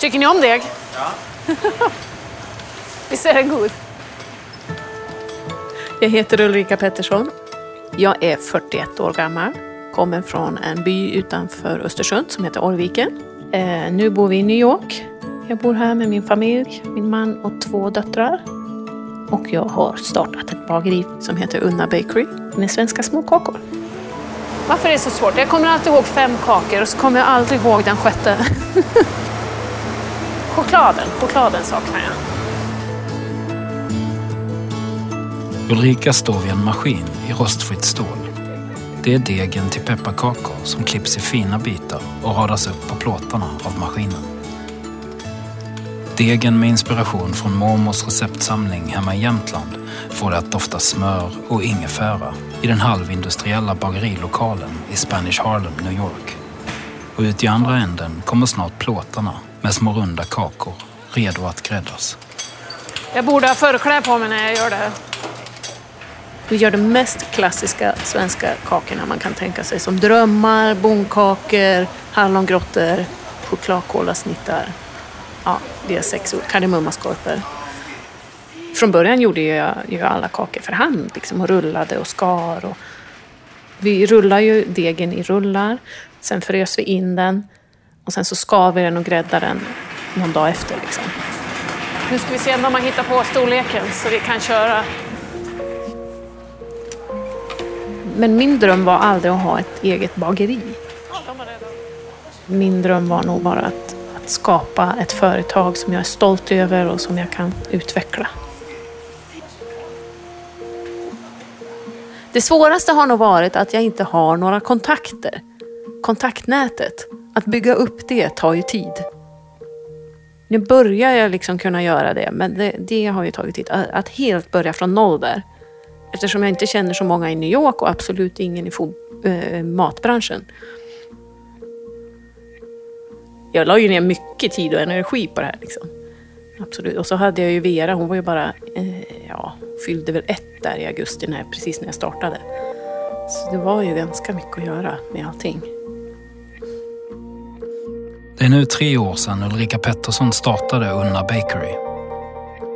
Tycker ni om deg? Ja. Visst är den god? Jag heter Ulrika Pettersson. Jag är 41 år gammal. Kommer från en by utanför Östersund som heter Orviken. Eh, nu bor vi i New York. Jag bor här med min familj, min man och två döttrar. Och jag har startat ett bageri som heter Unna Bakery med svenska småkakor. Varför är det så svårt? Jag kommer alltid ihåg fem kakor och så kommer jag aldrig ihåg den sjätte. chokladen, chokladen saknar jag. Ulrika står vid en maskin i rostfritt stål. Det är degen till pepparkakor som klipps i fina bitar och radas upp på plåtarna av maskinen. Degen med inspiration från mormors receptsamling hemma i Jämtland får det att dofta smör och ingefära i den halvindustriella bagerilokalen i Spanish Harlem, New York. Och ut i andra änden kommer snart plåtarna med små runda kakor redo att gräddas. Jag borde ha förkläde på mig när jag gör det här. Vi gör de mest klassiska svenska kakorna man kan tänka sig som drömmar, bondkakor, hallongrottor, chokladkolasnittar. Ja, vi har sex kardemummaskorpor. Från början gjorde jag ju alla kakor för hand liksom, och rullade och skar. Och vi rullar ju degen i rullar, sen frös vi in den och sen så skar vi den och gräddade den någon dag efter. Liksom. Nu ska vi se om man hittar på storleken så vi kan köra. Men min dröm var aldrig att ha ett eget bageri. Min dröm var nog bara att, att skapa ett företag som jag är stolt över och som jag kan utveckla. Det svåraste har nog varit att jag inte har några kontakter. Kontaktnätet. Att bygga upp det tar ju tid. Nu börjar jag liksom kunna göra det, men det, det har ju tagit tid. Att, att, helt börja från noll där. Eftersom jag inte känner så många i New York och absolut ingen i fod, äh, eh, matbranschen. Jag la ju ner mycket tid och energi på det här. Liksom. Absolut. Och så hade jag ju Vera, hon var ju bara, eh, ja, fyllde väl ett där i augusti, när, precis när jag startade. Så det var ju ganska mycket att göra med allting. Det är nu tre år sedan Ulrika Pettersson startade Unna Bakery.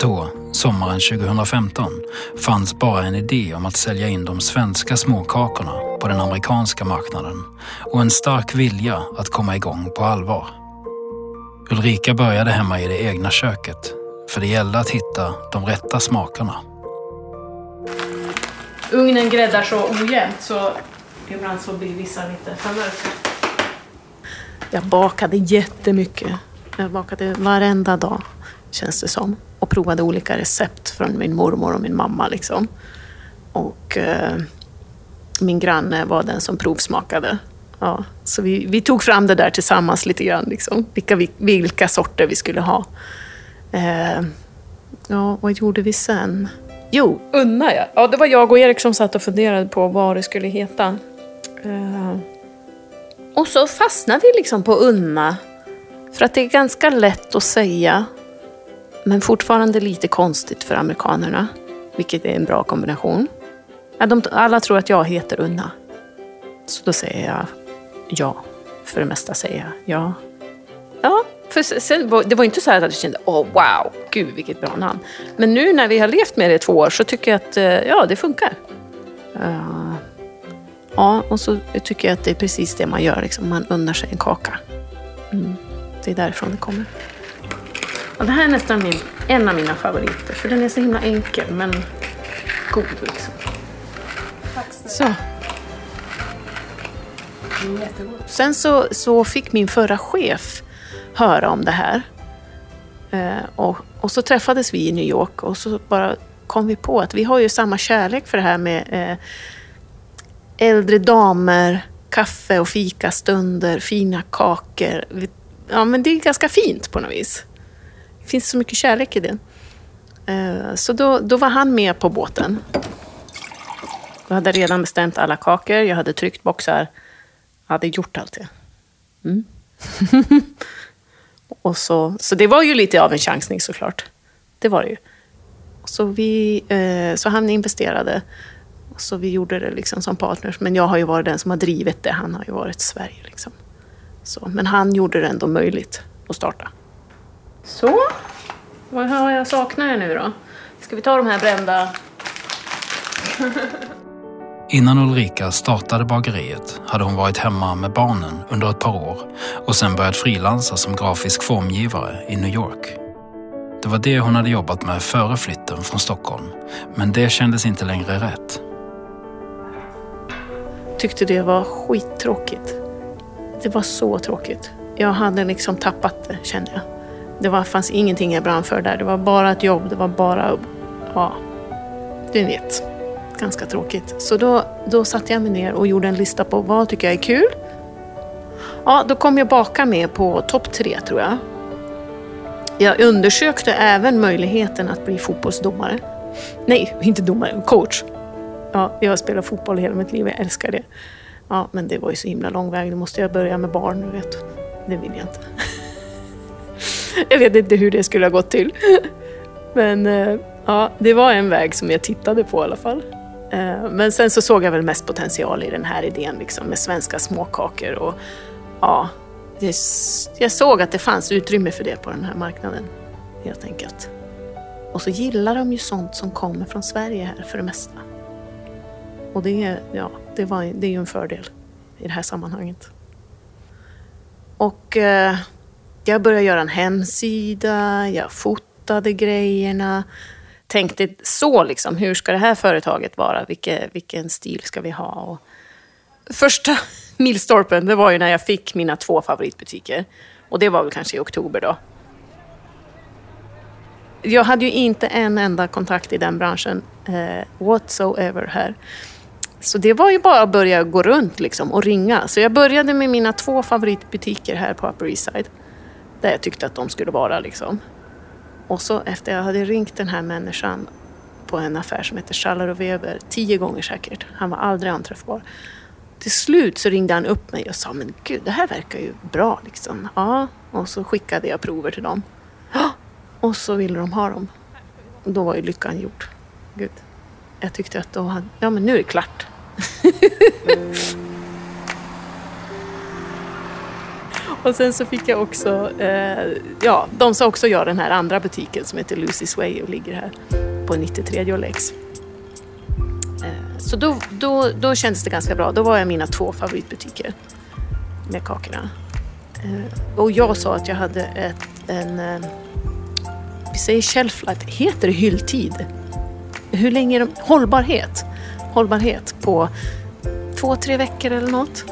Då, sommaren 2015, fanns bara en idé om att sälja in de svenska småkakorna på den amerikanska marknaden och en stark vilja att komma igång på allvar. Ulrika började hemma i det egna köket, för det gällde att hitta de rätta smakerna. Ugnen gräddar så ojämnt så ibland så blir vissa lite för mörka. Jag bakade jättemycket. Jag bakade varenda dag, känns det som. Och provade olika recept från min mormor och min mamma. Liksom. Och eh, min granne var den som provsmakade. Ja, så vi, vi, tog fram det där tillsammans lite grann, liksom. vilka, vilka sorter vi skulle ha. Eh, ja, vad gjorde vi sen? Jo, Unna ja. ja. Det var jag och Erik som satt och funderade på vad det skulle heta. Eh, och så fastnade vi liksom på Unna. För att det är ganska lätt att säga, men fortfarande lite konstigt för amerikanerna. Vilket är en bra kombination. Ja, de, alla tror att jag heter Unna. Så då säger jag ja. För det mesta säger jag ja. Ja, för sen, det var inte så att jag kände åh wow, gud vilket bra namn. Men nu när vi har levt med det i två år så tycker jag att eh, ja, det funkar. Uh, ja, och så tycker jag att det är precis det man gör, liksom. man unnar sig en kaka. Mm. Det är därifrån det kommer. Och det här är nästan min, en av mina favoriter, för den är så himla enkel men god. Liksom. Tack så. Sen så, så fick min förra chef höra om det här. Eh, och, och, så träffades vi i New York och så bara kom vi på att vi har ju samma kärlek för det här med eh, äldre damer, kaffe och fikastunder, fina kakor. Ja, men det är ganska fint på något vis. Det finns så mycket kärlek i det. Eh, så då, då var han med på båten. Jag hade redan bestämt alla kakor, jag hade tryckt boxar. Jag hade gjort allt det. Mm. och så, så det var ju lite av en chansning såklart. Det var det ju. Så, vi, eh, så han investerade. Så vi gjorde det liksom som partners. Men jag har ju varit den som har drivit det. Han har ju varit i Sverige. Liksom. Så, men han gjorde det ändå möjligt att starta. Så. Vad har jag saknar nu då? Ska vi ta de här brända? Innan Ulrika startade bageriet hade hon varit hemma med barnen under ett par år och sen börjat frilansa som grafisk formgivare i New York. Det var det hon hade jobbat med före flytten från Stockholm, men det kändes inte längre rätt. Tyckte det var skittråkigt. Det var så tråkigt. Jag hade liksom tappat det, kände jag. Det var, fanns ingenting jag brann för där. Det var bara ett jobb. Det var bara... Ja, du vet. Ganska tråkigt. Så då, då satte jag mig ner och gjorde en lista på vad tycker jag är kul. Ja, då kom jag baka med på topp tre, tror jag. Jag undersökte även möjligheten att bli fotbollsdomare. Nej, inte domare, coach. Ja, jag har spelat fotboll hela mitt liv, jag älskar det. Ja, men det var ju så himla lång väg, då måste jag börja med barn, du vet. Det vill jag inte. Jag vet inte hur det skulle ha gått till. Men eh, ja, det var en väg som jag tittade på i alla fall. Eh, men sen så såg jag väl mest potential i den här idén liksom, med svenska småkakor. Och, ja, jag såg att det fanns utrymme för det på den här marknaden, helt enkelt. Och så gillar de ju sånt som kommer från Sverige här för det mesta. Och det, ja, det, var, det är ju en fördel i det här sammanhanget. Och eh, jag började göra en hemsida, jag fotade grejerna. Tänkte så liksom, hur ska det här företaget vara? Vilke, vilken stil ska vi ha? Och första milstolpen, det var ju när jag fick mina två favoritbutiker. Och det var väl kanske i oktober då. Jag hade ju inte en enda kontakt i den branschen eh, whatsoever här. Så det var ju bara att börja gå runt liksom och ringa. Så jag började med mina två favoritbutiker här på Upper East Side. Där jag tyckte att de skulle vara liksom. Och så efter jag hade ringt den här människan på en affär som heter Schaller och Weber, tio gånger säkert. Han var aldrig anträffbar. Till slut så ringde han upp mig och sa, men gud, det här verkar ju bra liksom. Ja, och så skickade jag prover till dem. Och så ville de ha dem. Då var ju lyckan gjord. Gud. Jag tyckte att då hade, ja men nu är det klart. Och sen så fick jag också, eh, ja, de sa också ja den här andra butiken som heter Lucy's Way och ligger här på 93 och Lex. Eh, så då, då, då kändes det ganska bra. Då var jag mina två favoritbutiker med kakorna. Eh, och jag sa att jag hade ett, en, eh, vi säger shelf life, heter det hylltid? Hur länge är de, hållbarhet, hållbarhet på två, tre veckor eller något.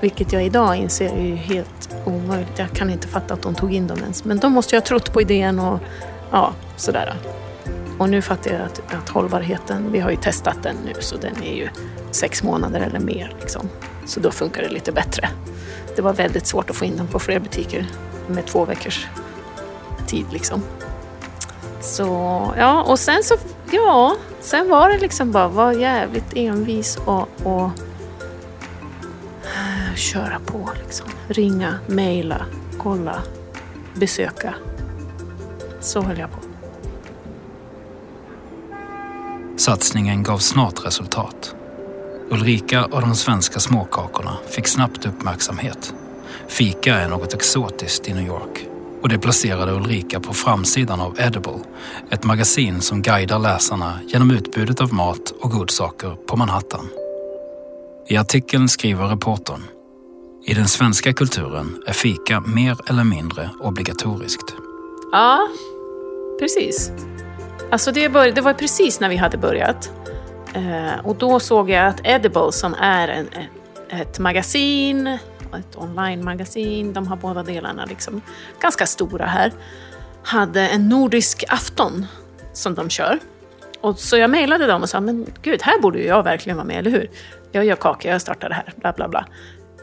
Vilket jag idag inser är helt omöjligt. Jag kan inte fatta att de tog in dem ens. Men de måste ju ha trott på idén och ja, sådär. Och nu fattar jag att, att hållbarheten, vi har ju testat den nu så den är ju sex månader eller mer. Liksom. Så då funkar det lite bättre. Det var väldigt svårt att få in dem på fler butiker med två veckors tid liksom. Så ja, och sen så, ja, sen var det liksom bara var jävligt envis och, och eh, köra på. Liksom. Ringa, mejla, kolla, besöka. Så höll jag på. Satsningen gav snart resultat. Ulrika och de svenska småkakorna fick snabbt uppmärksamhet. Fika är något exotiskt i New York och det placerade Ulrika på framsidan av Edible, ett magasin som guidar läsarna genom utbudet av mat och godsaker på Manhattan. I artikeln skriver reportern i den svenska kulturen är fika mer eller mindre obligatoriskt. Ja, precis. Alltså det, bör, det var precis när vi hade börjat. Eh, och då såg jag att Edible, som är en, ett magasin, ett online-magasin, de har båda delarna liksom, ganska stora här, hade en nordisk afton som de kör. Och så jag mejlade dem och sa, men gud, här borde ju jag verkligen vara med, eller hur? Jag gör kakor, jag startar det här, bla bla bla.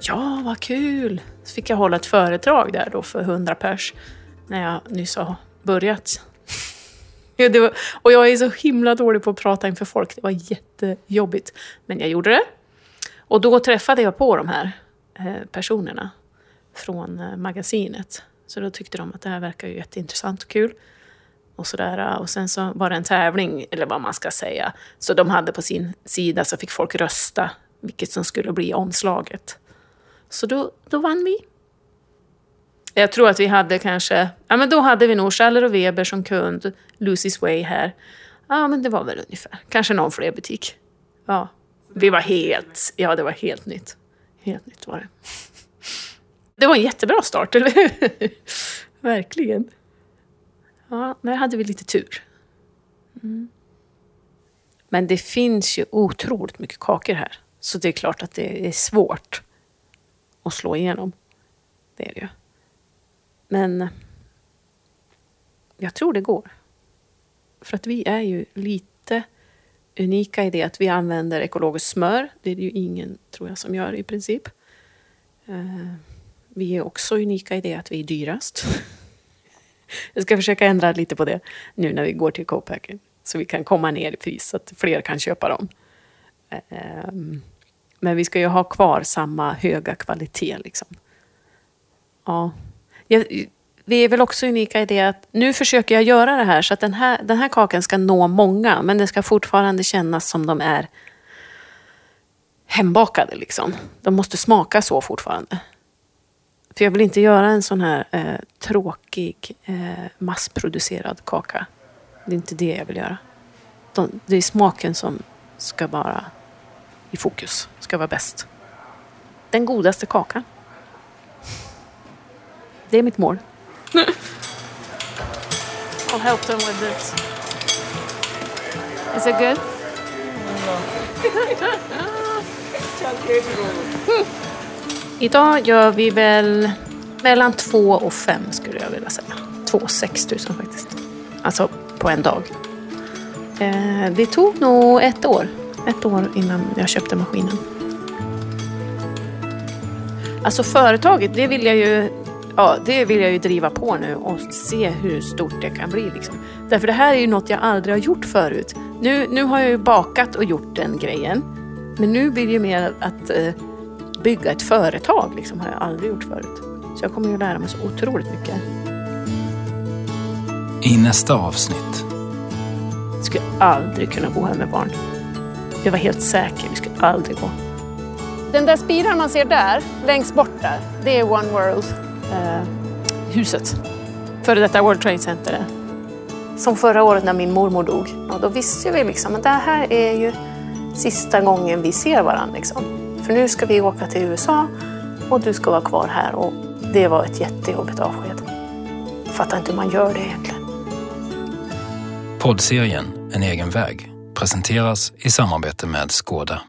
Ja, vad kul! Så fick jag hålla ett föredrag där då för 100 pers när jag nyss har börjat. Var, och jag är så himla dålig på att prata inför folk. Det var jättejobbigt. Men jag gjorde det. Och då träffade jag på de här Eh, personerna från eh, magasinet. Så då tyckte de att det här verkar ju jätteintressant och kul. Och, sådär. Eh, och sen så var det en tävling, eller vad man ska säga. Så de hade på sin sida så fick folk rösta vilket som skulle bli omslaget. Så då, då vann vi. Jag tror att vi hade kanske, ja men då hade vi nog Schaller och Weber som kund, Lucy's Way här. Ja men det var väl ungefär, kanske någon fler butik. Ja, vi var helt, ja det var helt nytt. Helt nytt var det. Det var en jättebra start, eller hur? Verkligen. Ja, där hade vi lite tur. Mm. Men det finns ju otroligt mycket kakor här. Så det är klart att det är svårt att slå igenom. Det är det ju. Men eh, jag tror det går. För att vi är ju lite unika i det att vi använder ekologiskt smör. Det är det ju ingen, tror jag, som gör i princip. Eh, vi är också unika i det att vi är dyrast. Jag ska försöka ändra lite på det nu när vi går till Copacker. Så vi kan komma ner i pris så att fler kan köpa dem. Ehm, men vi ska ju ha kvar samma höga kvalitet. Liksom. Ja. Vi är väl också unika i det att nu försöker jag göra det här så att den här, den här kakan ska nå många men det ska fortfarande kännas som de är hembakade. Liksom. De måste smaka så fortfarande. För jag vill inte göra en sån här eh, tråkig eh, massproducerad kaka. Det är inte det jag vill göra. De, det är smaken som ska vara i fokus, ska vara bäst. Den godaste kakan. Det är mitt mål. I'll help them with this. Is it good? Idag gör vi väl mellan två och fem skulle jag vilja säga. Två och sex tusen faktiskt. Alltså på en dag. Eh, det tog nog ett år. Ett år innan jag köpte maskinen. Alltså företaget, det vill jag ju, ja, det vill jag ju driva på nu och se hur stort det kan bli. Liksom. Därför det här är ju något jag aldrig har gjort förut. Nu, nu har jag ju bakat och gjort den grejen. Men nu blir det ju mer att eh, bygga ett företag. Liksom, har jag aldrig gjort förut. Så jag kommer ju lära mig så otroligt mycket. I nästa avsnitt. Jag skulle aldrig kunna bo här med barn. Jag var helt säker, vi skulle aldrig gå. Den där spiran man ser där, längst bort där, det är One World-huset. Eh, Före detta World Trade Center. Som förra året när min mormor dog. Och då visste vi liksom att det här är ju sista gången vi ser varandra. Liksom. För nu ska vi åka till USA och du ska vara kvar här. Och det var ett jättejobbigt avsked. Jag fattar inte hur man gör det egentligen. Poddserien En egen väg presenteras i samarbete med Skåda.